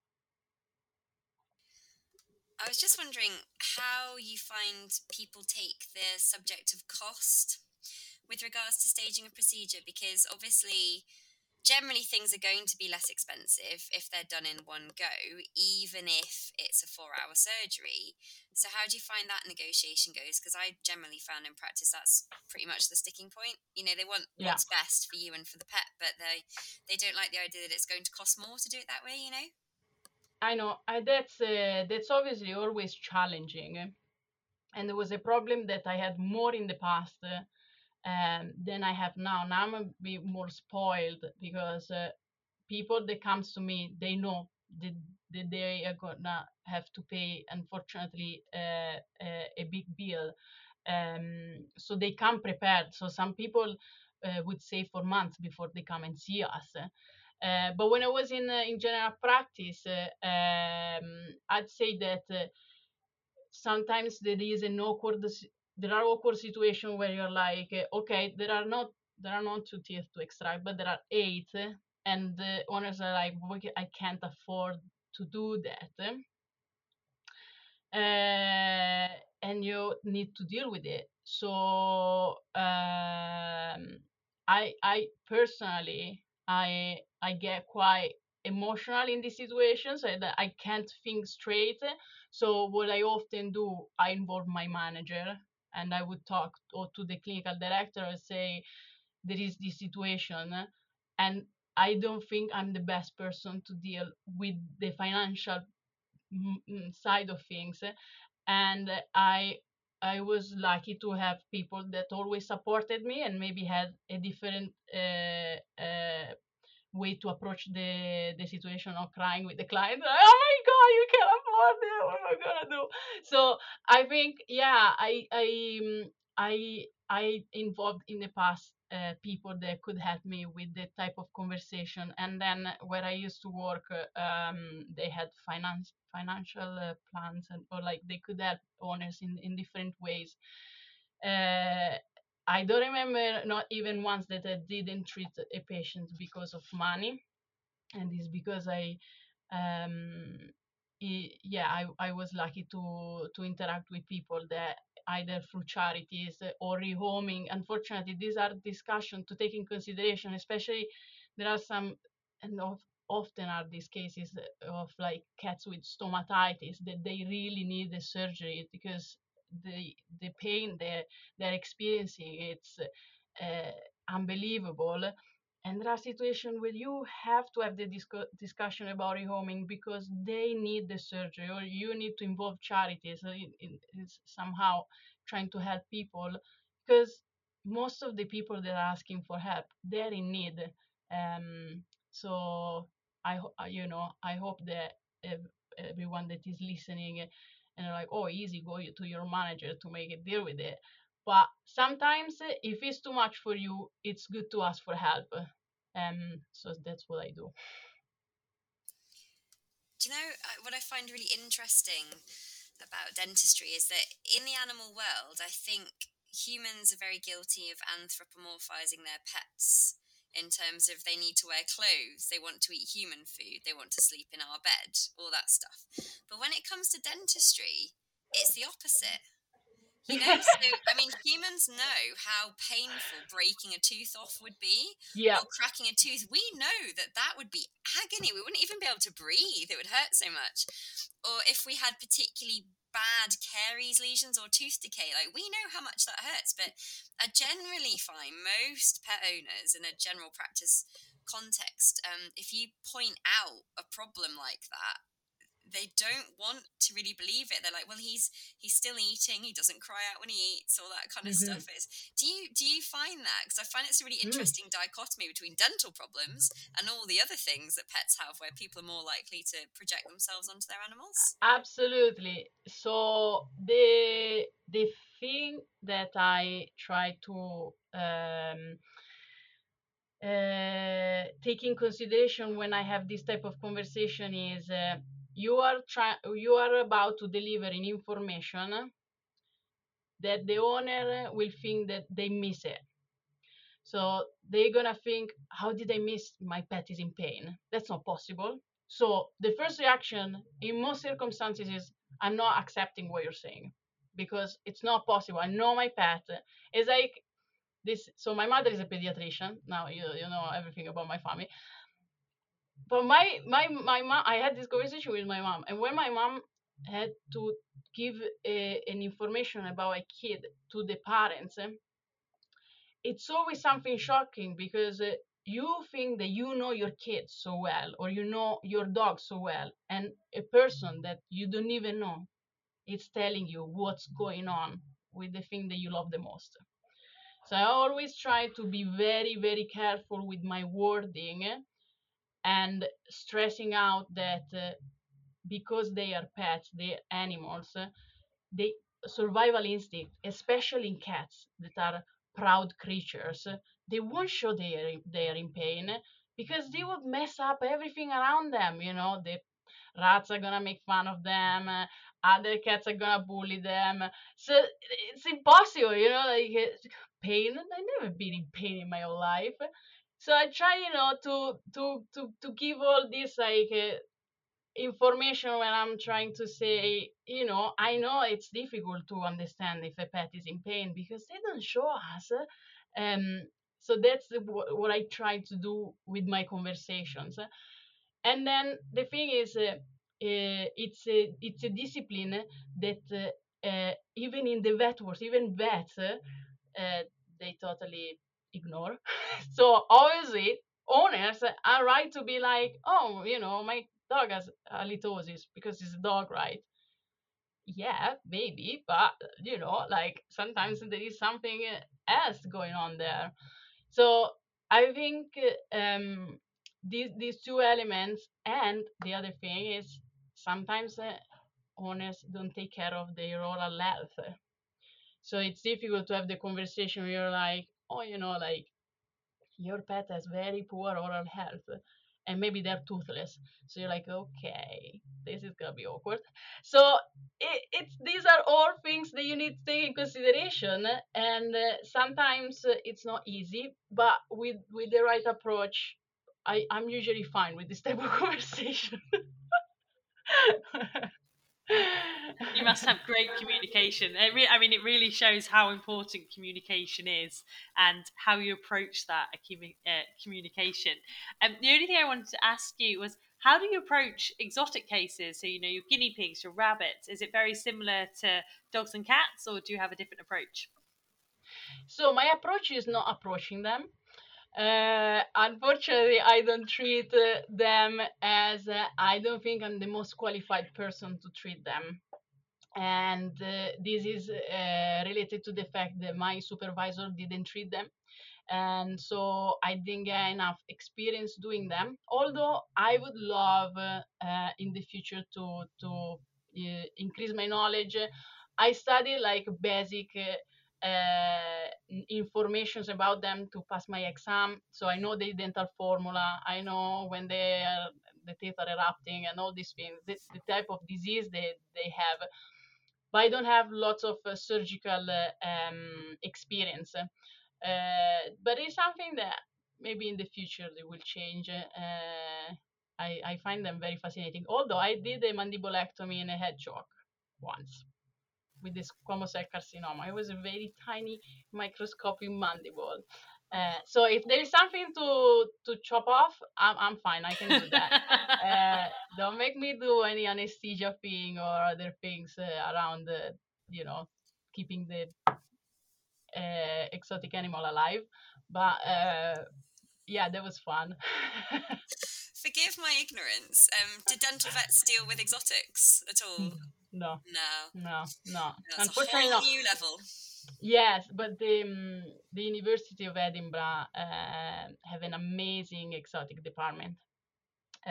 I was just wondering how you find people take the subject of cost with regards to staging a procedure because obviously generally things are going to be less expensive if they're done in one go, even if it's a four hour surgery. So, how do you find that negotiation goes? Because I generally found in practice that's pretty much the sticking point. You know, they want yeah. what's best for you and for the pet, but they they don't like the idea that it's going to cost more to do it that way. You know. I know I, that's uh, that's obviously always challenging, and there was a problem that I had more in the past uh, um, than I have now. Now I'm a bit more spoiled because uh, people that comes to me they know that, that they are gonna have to pay, unfortunately, uh, uh, a big bill. Um, so they come prepared. So some people uh, would say for months before they come and see us. Uh, but when I was in in general practice, um, I'd say that sometimes there is an awkward there are awkward situations where you're like, okay, there are not there are not two teeth to extract, but there are eight, and the owners are like, I can't afford to do that. Uh, and you need to deal with it. So um, I I personally I I get quite emotional in these situations so that I can't think straight. So what I often do, I involve my manager and I would talk or to the clinical director and say there is this situation and I don't think I'm the best person to deal with the financial side of things and I I was lucky to have people that always supported me and maybe had a different uh, uh, way to approach the the situation of crying with the client. Oh my god, you can't afford it. What am I gonna do? So I think yeah, I I um, I I involved in the past uh, people that could help me with the type of conversation. And then where I used to work, uh, um, they had finance financial uh, plans and or like they could help owners in in different ways. I don't remember not even once that I didn't treat a patient because of money, and it's because I, um, yeah, I, I was lucky to to interact with people that either through charities or rehoming. Unfortunately, these are discussions to take in consideration, especially there are some and of, often are these cases of like cats with stomatitis that they really need the surgery because the the pain they're they're experiencing it's uh, unbelievable. And there are situations where you have to have the discu- discussion about rehoming because they need the surgery or you need to involve charities in, in, in somehow trying to help people. Because most of the people that are asking for help they're in need. Um, so i you know i hope that everyone that is listening and they're like, oh, easy, go to your manager to make a deal with it. But sometimes, if it's too much for you, it's good to ask for help. Um, so that's what I do. Do you know what I find really interesting about dentistry is that in the animal world, I think humans are very guilty of anthropomorphizing their pets in terms of they need to wear clothes, they want to eat human food, they want to sleep in our bed, all that stuff. But when it comes to dentistry, it's the opposite. You know, so I mean, humans know how painful breaking a tooth off would be, yeah. or cracking a tooth. We know that that would be agony. We wouldn't even be able to breathe; it would hurt so much. Or if we had particularly bad caries lesions or tooth decay. Like we know how much that hurts, but I generally find most pet owners in a general practice context, um, if you point out a problem like that, they don't want to really believe it. They're like, well, he's he's still eating. He doesn't cry out when he eats. All that kind of mm-hmm. stuff is. Do you do you find that? Because I find it's a really mm. interesting mm. dichotomy between dental problems and all the other things that pets have, where people are more likely to project themselves onto their animals. Absolutely. So the the thing that I try to um, uh, take in consideration when I have this type of conversation is uh, you are trying you are about to deliver an information that the owner will think that they miss it. So they're gonna think how did i miss my pet is in pain? That's not possible. So the first reaction in most circumstances is i'm not accepting what you're saying because it's not possible. I know my pet. Is like this so my mother is a pediatrician. Now you, you know everything about my family but my my my mom i had this conversation with my mom and when my mom had to give a, an information about a kid to the parents eh, it's always something shocking because uh, you think that you know your kid so well or you know your dog so well and a person that you don't even know is telling you what's going on with the thing that you love the most. So i always try to be very very careful with my wording eh, and stressing out that uh, because they are pets they're animals uh, they survival instinct especially in cats that are proud creatures they won't show they are, they are in pain because they would mess up everything around them you know? The rats are gonna make fun of them uh, other cats are gonna bully them so it's impossible you know? Like uh, pain i've never been in pain in my whole life so i try you know to to to, to give all this like uh, information when i'm trying to say you know i know it's difficult to understand if a pet is in pain because they don't show us um so that's the, what i try to do with my conversations. And then the thing is uh, uh, it's a it's a discipline that uh, uh, even in the vet world even vets uh, they totally ignore. So obviously owners are right to be like oh you know my dog has halitosis because it's a dog right? Yeah maybe but you know like sometimes there is something else going on there. So i think um these these two elements and the other thing is sometimes uh, owners don't take care of their oral health. So it's difficult to have the conversation where you're like oh you know like your pet has very poor oral health and maybe they're toothless. So you're like okay this is gonna be awkward. So it, it's these are all things that you need to take in consideration and uh, sometimes it's not easy but with with the right approach i i'm usually fine with this type of conversation must have great communication. Re- I mean, it really shows how important communication is and how you approach that uh, communication. Um, the only thing I wanted to ask you was how do you approach exotic cases? So, you know, your guinea pigs, your rabbits, is it very similar to dogs and cats, or do you have a different approach? So, my approach is not approaching them. Uh, unfortunately, I don't treat uh, them as uh, I don't think I'm the most qualified person to treat them. And uh, this is uh, related to the fact that my supervisor didn't treat them. And so I didn't get enough experience doing them. Although I would love uh, in the future to, to increase my knowledge. I study like basic uh, informations about them to pass my exam. So I know the dental formula. I know when they are, the teeth are erupting and all these things, the, the type of disease they, they have. But I don't have lots of uh, surgical uh, um, experience. Uh, but it's something that maybe in the future they will change. I, I find them very fascinating. Although I did a mandibulectomy in a hedgehog once with this squamous cell carcinoma. It was a very tiny microscopic mandible. Uh, so if there is something to to chop off, I'm I'm fine. I can do that. uh, don't make me do any anesthesia thing or other things uh, around the you know keeping the uh, exotic animal alive. But uh, yeah, that was fun. Forgive my ignorance. Um, did dental vets deal with exotics at all? No. No. No. No. Unfortunately, a whole new level. Yes, but the um, the University of Edinburgh uh, have an amazing exotic department, uh,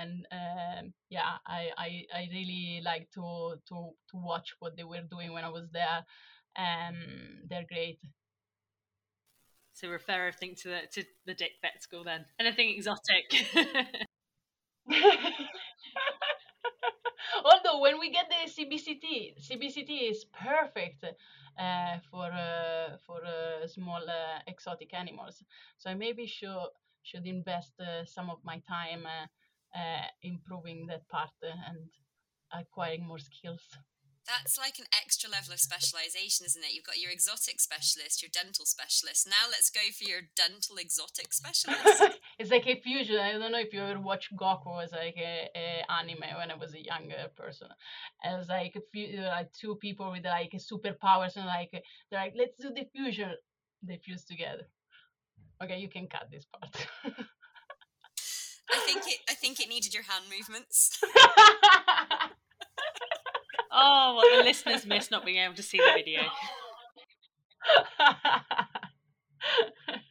and uh, yeah, I, I I really like to to to watch what they were doing when I was there. Um, they're great. So refer everything to the to the Dick Vet School then. Anything exotic. Although when we get the CBCT, CBCT is perfect uh, for uh, for uh, small uh, exotic animals. So I maybe should should invest uh, some of my time uh, improving that part and acquiring more skills. That's like an extra level of specialization, isn't it? You've got your exotic specialist, your dental specialist. Now let's go for your dental exotic specialist. it's like a fusion. I don't know if you ever watched Goku as like a, a anime when I was a younger person. As like a few, like two people with like superpowers and like they're like let's do the fusion. They fuse together. Okay, you can cut this part. I think it. I think it needed your hand movements. Oh, what the listeners miss not being able to see the video.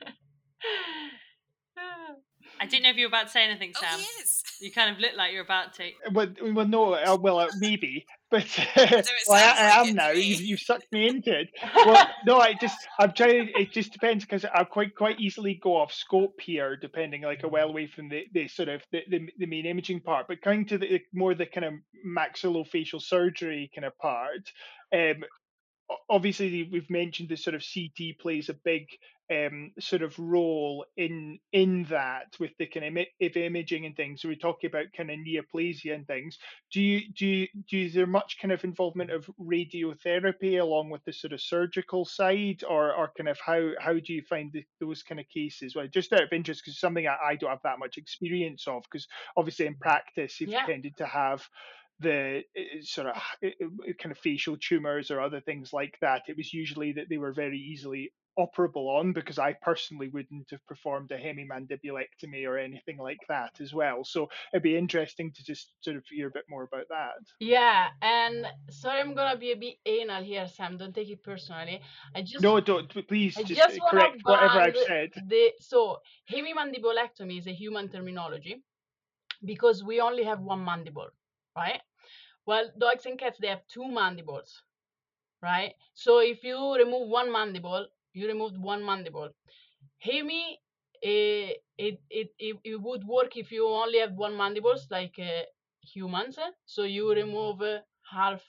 I didn't know if you were about to say anything, oh, Sam. he is. You kind of look like you're about to. Well, well, no, uh, well, uh, maybe, but uh, well, sounds I, I am now. You've, you've sucked me into it. Well, no, I just, I'm trying. To, It just depends because I quite, quite easily go off scope here, depending, like a well away from the, the sort of the, the, the main imaging part. But coming to the more the kind of maxillofacial surgery kind of part, um, o- obviously we've mentioned the sort of CT plays a big um, sort of role in in that with the kind of of imaging and things. So we're talking about kind of neoplasia and things. Do you do you, do you, is there much kind of involvement of radiotherapy along with the sort of surgical side, or or kind of how how do you find the, those kind of cases? Well, just out of interest, because something I, I don't have that much experience of, because obviously in practice you've Yeah. tended to have the sort of kind of facial tumors or other things like that. It was usually that they were very easily operable on because I personally wouldn't have performed a hemimandibulectomy or anything like that as well. So it'd be interesting to just sort of hear a bit more about that. yeah, and sorry, I'm gonna be a bit anal here, Sam. Don't take it personally. I just No, don't please I just, just correct whatever I've said. the so hemimandibulectomy is a human terminology because we only have one mandible, right? Well, dogs and cats they have two mandibles, right? So if you remove one mandible, you removed one mandible. Hemi, eh, it, it, it, it would work if you only have one mandibles like uh, humans. eh? So you remove uh, half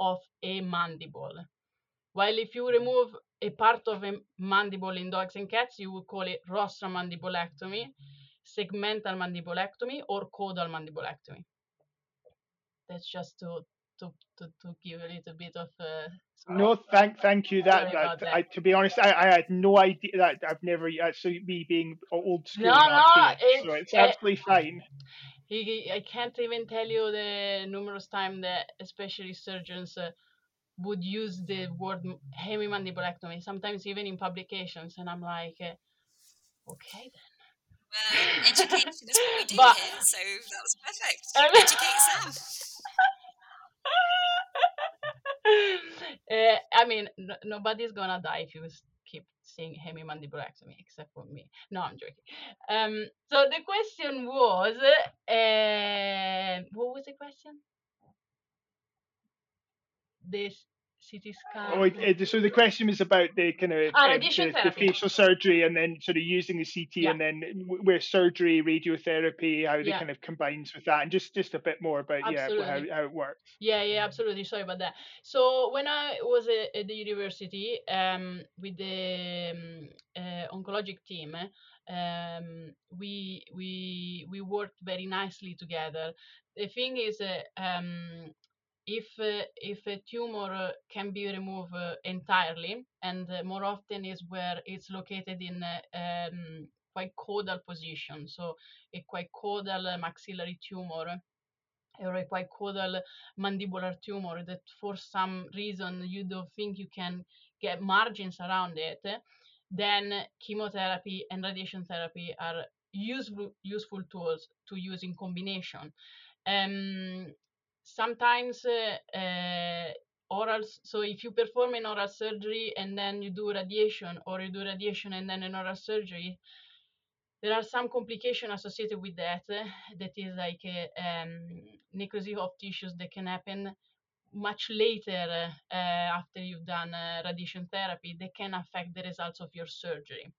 of a mandible. While if you remove a part of a mandible in dogs and cats, you would call it rostral mandibulectomy, segmental mandibulectomy, or caudal mandibulectomy. That's just to to, to, to give a little bit of uh, No, thank thank you. That, that, that. I, to be honest, I, I had no idea that I've never actually me being old school. No, no, here, it- so it's it- absolutely fine. He, I can't even tell you the numerous times that especially surgeons uh, would use the word hemimandibulectomy, sometimes even in publications, and I'm like, uh, okay then. Well, education is what we do But- here, so that was perfect. Um, Educate Sam. uh, I mean, no, nobody's gonna die if you keep saying hemimandibulectomy, except for me. No, I'm joking. Um, so the question was, uh, what was the question? This CT scan. Oh, it, it- so the question was about the kind of Ah, um, the, the facial surgery and then sort of using the CT Yeah. and then where surgery, radiotherapy, how they Yeah. kind of combines with that, and just just a bit more about yeah how, how it works. Yeah, yeah, absolutely. Sorry about that. So when I was at, at the university um, with the um, uh, oncologic team, um, we we we worked very nicely together. The thing is, uh, um, if uh, if a tumor uh, can be removed uh, entirely, and more often is where it's located in um, quite caudal position, so a quite caudal maxillary tumor or a quite caudal mandibular tumor that for some reason you don't think you can get margins around it, then chemotherapy and radiation therapy are useful useful tools to use in combination. Um, sometimes uh, uh, oral so if you perform an oral surgery and then you do radiation or you do radiation and then an oral surgery there are some complications associated with that uh, that is like uh, um, necrosis of tissues that can happen much later uh, after you've done uh, radiation therapy that can affect the results of your surgery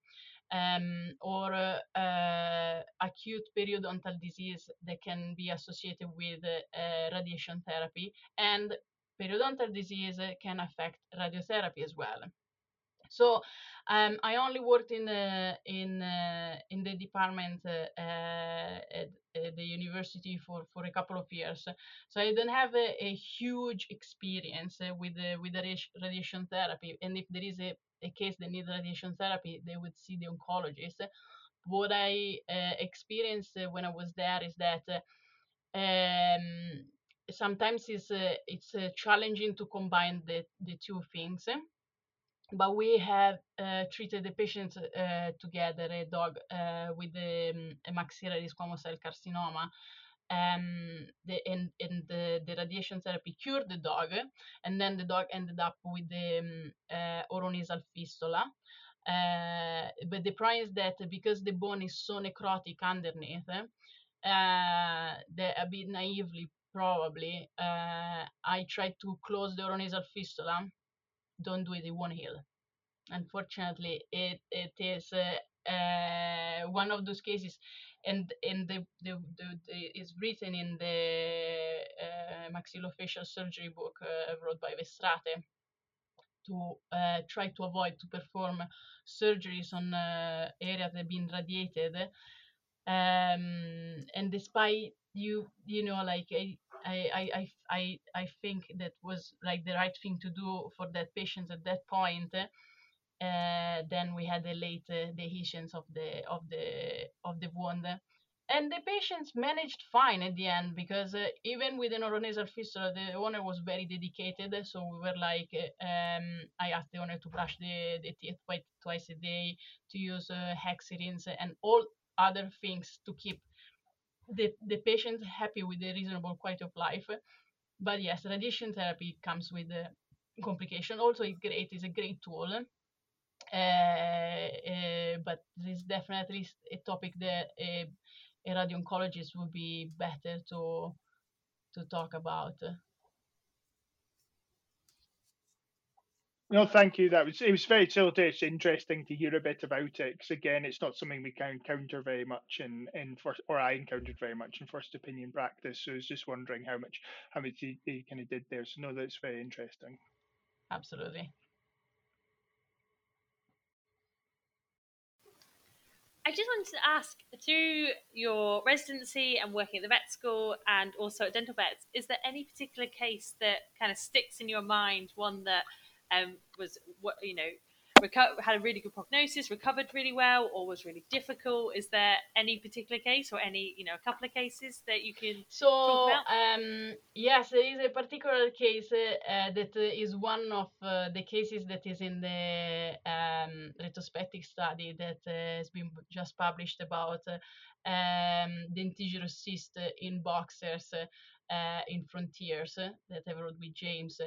um, or uh, acute periodontal disease that can be associated with uh, radiation therapy and periodontal disease can affect radiotherapy as well So um, I only worked in uh, in uh, in the department uh, at, at, the university for, for a couple of years, so I don't have a, a huge experience with the, with the radiation therapy. And if there is a, a case that needs radiation therapy, they would see the oncologist. What I uh, experienced when I was there is that um, sometimes it's uh, it's uh, challenging to combine the, the two things but we have uh, treated the patients uh, together, a dog uh, with the, um, a maxillary squamous cell carcinoma. Um, the, and, and the, the, radiation therapy cured the dog, and then the dog ended up with the um, uh, oronasal fistula. Uh, but the problem is that because the bone is so necrotic underneath, uh, a bit naively probably, I tried to close the oronasal fistula don't do it, it won't heal. Unfortunately, it it is uh, uh, one of those cases, and and the, the, the, the is written in the uh, maxillofacial surgery book uh, wrote by Verstraete to uh, try to avoid to perform surgeries on uh, areas that have been radiated. Um, and despite you, you know, like I, I, I, I think that was like the right thing to do for that patient at that point. Uh, then we had the late uh, of the of the of the wound, and the patients managed fine at the end because uh, even with an oronasal fistula, the owner was very dedicated. So we were like, um, I asked the owner to brush the, the teeth twice, twice a day, to use uh, Hexarinse and all other things to keep the, the patient happy with a reasonable quality of life. But yes, radiation therapy comes with a complication. Also, it's great. It's a great tool. Uh, uh, but this is definitely a topic that a, a radio oncologist would be better to to talk about. No, thank you. That was it was very so it's interesting to hear a bit about it because again, it's not something we can encounter very much in in first or I encountered very much in first opinion practice. So I was just wondering how much how much he, he kind of did there. So no, that's very interesting. Absolutely. I just wanted to ask through your residency and working at the vet school and also at dental vets, is there any particular case that kind of sticks in your mind, one that um, was what you know reco- had a really good prognosis, recovered really well, or was really difficult? Is there any particular case or any you know a couple of cases that you can so um, yes, there is a particular case uh, that is one of uh, the cases that is in the um, retrospective study that uh, has been just published about um, dentigerous cyst in boxers uh, in Frontiers that I wrote with James.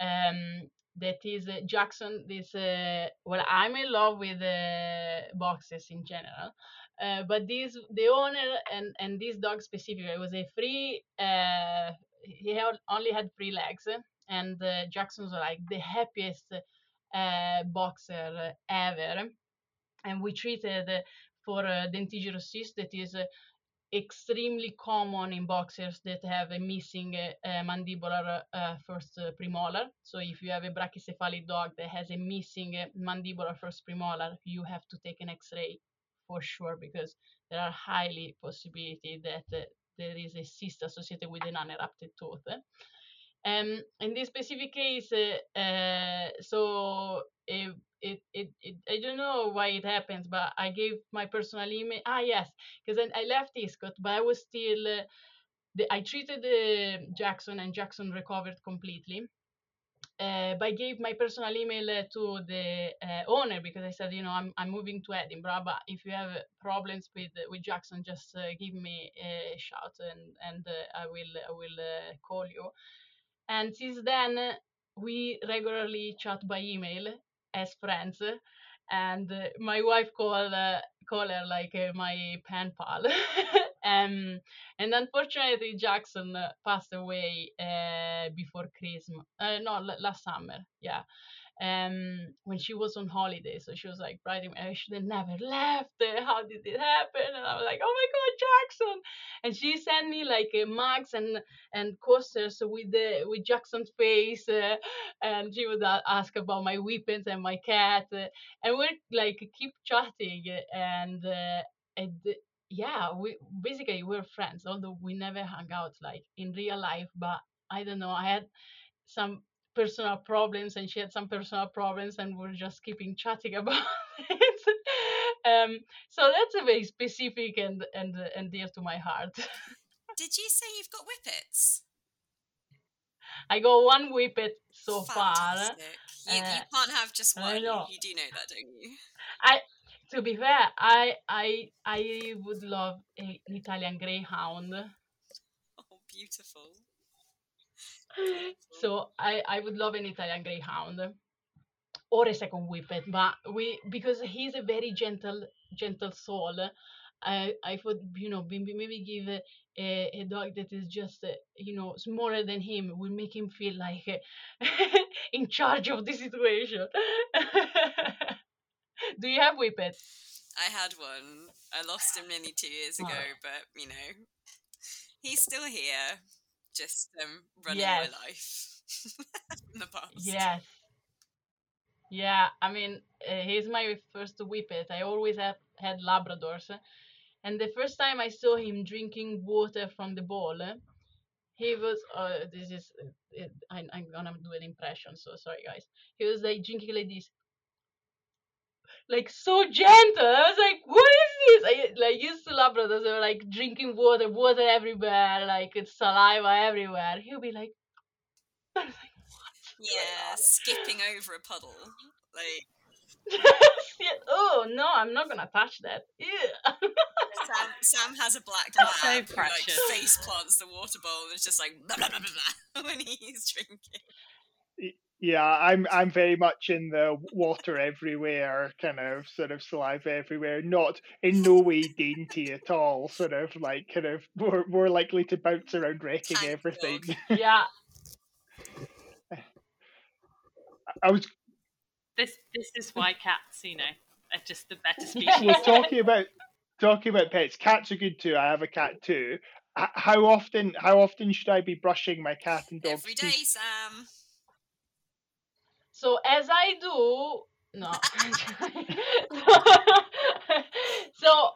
Um, that is uh, Jackson. This uh, well, I'm in love with uh, boxes in general, uh, but this the owner and and this dog specifically was a free. Uh, he had, only had three legs, and uh, Jackson's like the happiest boxer ever, and we treated for uh, that is extremely common in boxers that have a missing uh, mandibular uh, first uh, premolar. So if you have a brachycephalic dog that has a missing mandibular first premolar, you have to take an X-ray for sure because there are highly possibility that there is a cyst associated with an unerupted tooth. Um, in this specific case, uh, so it, it, it, it, I don't know why it happens, but I gave my personal email. Ah, yes, because I, I left Eastcott, but I was still. Uh, the, I treated uh, Jackson, and Jackson recovered completely. Uh, but I gave my personal email to the owner because I said, you know, I'm, I'm moving to Edinburgh, but if you have problems with with Jackson, just give me a shout and and I will I will call you. And since then, we regularly chat by email as friends. And my wife call uh, call her like uh, my pen pal. Um, and unfortunately jackson passed away uh, before christmas uh, no l- last summer yeah um, when she was on holiday. So she was like writing, I should have never left. How did it happen? And I was like, oh my God, Jackson. And she sent me like uh, mugs and, and coasters with the with Jackson's face. Uh, and she would ask about my weapons and my cat. Uh, and we're like keep chatting. And, uh, and yeah, we basically we're friends, although we never hung out like in real life. But I don't know, I had some personal problems and she had some personal problems and we're just keeping chatting about it. Um, so that's a very specific and and and dear to my heart. Did you say you've got whippets? I got one whippet so Fantastic. far you, uh, you can't have just one. Know. you do know that don't you? I to be fair i i i would love a, an italian greyhound. Oh beautiful so I, I would love an Italian Greyhound or a second whippet, but we because he's a very gentle gentle soul. I I would you know maybe maybe give a, a, a dog that is just uh, you know smaller than him will make him feel like in charge of the situation. Do you have whippets? I had one. I lost him nearly two years ago, oh. but you know, he's still here just um, running yes. my life in the past. Yes. Yeah, I mean, uh, he's my first whippet. I always have had Labradors. And the first time I saw him drinking water from the bowl, he was, uh, this is, uh, I, I'm gonna do an impression, so sorry guys. He was like drinking like this like so gentle. I was like, what is this? I like used to Labradors. They were like drinking water, water everywhere, like it's saliva everywhere. He'll be like, like yeah, skipping over a puddle, like. oh no, I'm not gonna touch that. Sam, Sam has a black lab so who like face plants the water bowl and it's just like blah, blah, blah, when he's drinking. Yeah, I'm I'm very much in the water everywhere kind of sort of saliva everywhere, not in no way dainty at all. Sort of like kind of more more likely to bounce around wrecking everything. Yeah. I was. This this is why cats, you know, are just the better species. We're talking about talking about pets. Cats are good too. I have a cat too. How often? How often should I be brushing my cat and dog? Every day, Sam. So as I do, no. so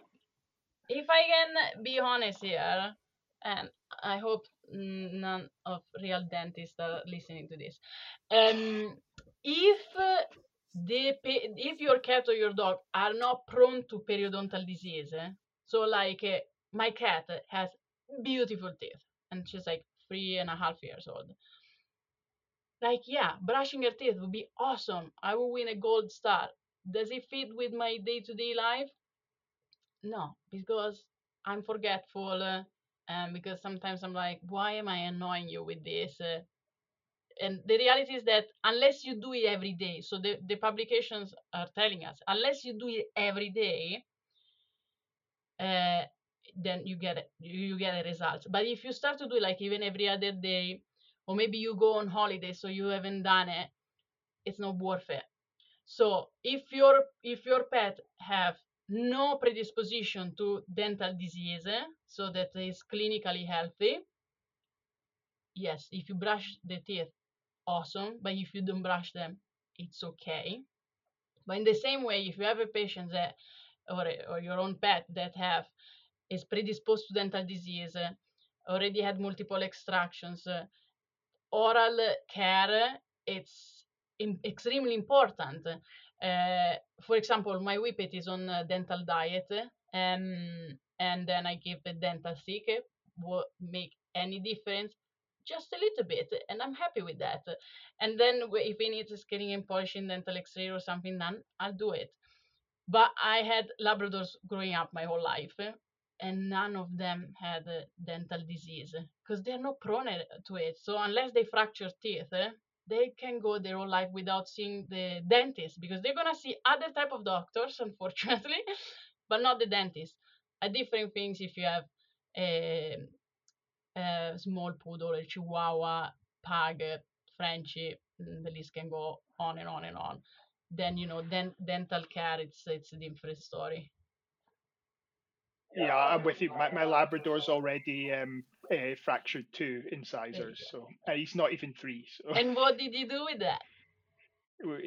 if I can be honest here, and I hope none of real dentists are listening to this. Um, if the if your cat or your dog are not prone to periodontal disease, so like uh, my cat has beautiful teeth, and she's like three and a half years old like yeah brushing your teeth would be awesome. I will win a gold star. Does it fit with my day-to-day life? No because i'm forgetful uh, and because sometimes i'm like why am i annoying you with this? Uh, and the reality is that unless you do it every day so the, the publications are telling us unless you do it every day uh, then you get it you get a result but if you start to do it like even every other day or maybe you go on holiday so you haven't done it. It's not worth it. So if your if your pet have no predisposition to dental disease so that is clinically healthy yes if you brush the teeth awesome. But if you don't brush them it's okay. But in the same way if you have a patient that or, or your own pet that have is predisposed to dental disease already had multiple extractions oral care it's in, extremely important. Uh, for example, my whippet is on dental diet, um, and then I give a dental stick. Will make any difference? Just a little bit, and I'm happy with that. And then if it needs scaling and polishing, dental X-ray or something done, I'll do it. But I had Labradors growing up my whole life, and none of them had dental disease because they're not prone to it. So unless they fracture teeth, eh, they can go their whole life without seeing the dentist because they're gonna see other type of doctors, unfortunately, but not the dentist. A different things if you have a, a small poodle, a chihuahua, pug, Frenchie, mm, the list can go on and on and on. Then you know, then dental care, it's it's a different story. Yeah, I'm with you. My, my Labrador's already um, uh, fractured two incisors, so uh, he's not even three. So And what did you do with that?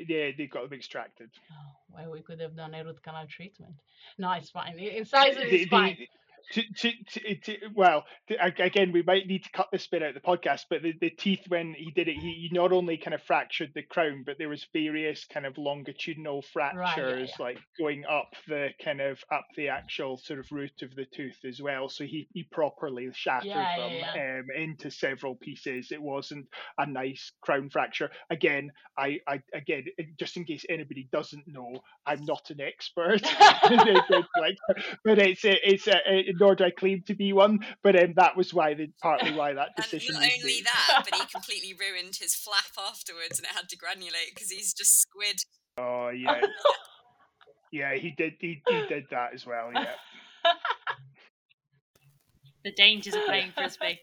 yeah, they got them extracted. Oh, well, we could have done a root canal treatment. No, it's fine. Incisor The- is fine. the- to, to, to, to, well, to, again, we might need to cut this bit out of the podcast, but the, the teeth, when he did it, he, he not only kind of fractured the crown, but there was various kind of longitudinal fractures, yeah. like going up the kind of up the actual sort of root of the tooth as well. So he, he properly shattered Yeah, them yeah, Um, into several pieces. It wasn't a nice crown fracture. Again, I, I again, just in case anybody doesn't know, I'm not an expert, but it's a, it's a, a, nor do I claim to be one. But um, that was why the partly why that decision. And decision not only made. that, but he completely ruined his flap afterwards, and it had to granulate because he's just squid. Oh yeah, yeah, he did. He, he did that as well. Yeah. The dangers of playing frisbee.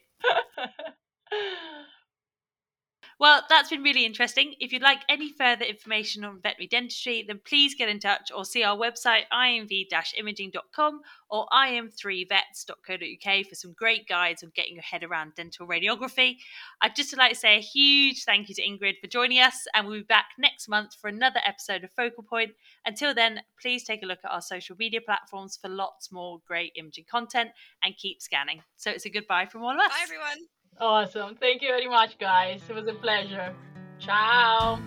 Well, that's been really interesting. If you'd like any further information on veterinary dentistry, then please get in touch or see our website imv-imaging.com or im3vets.co.uk for some great guides on getting your head around dental radiography. I'd just like to say a huge thank you to Ingrid for joining us, and we'll be back next month for another episode of Focal Point. Until then, please take a look at our social media platforms for lots more great imaging content and keep scanning. So it's a goodbye from all of us. Bye, everyone. Awesome. Thank you very much, guys. It was a pleasure. Ciao.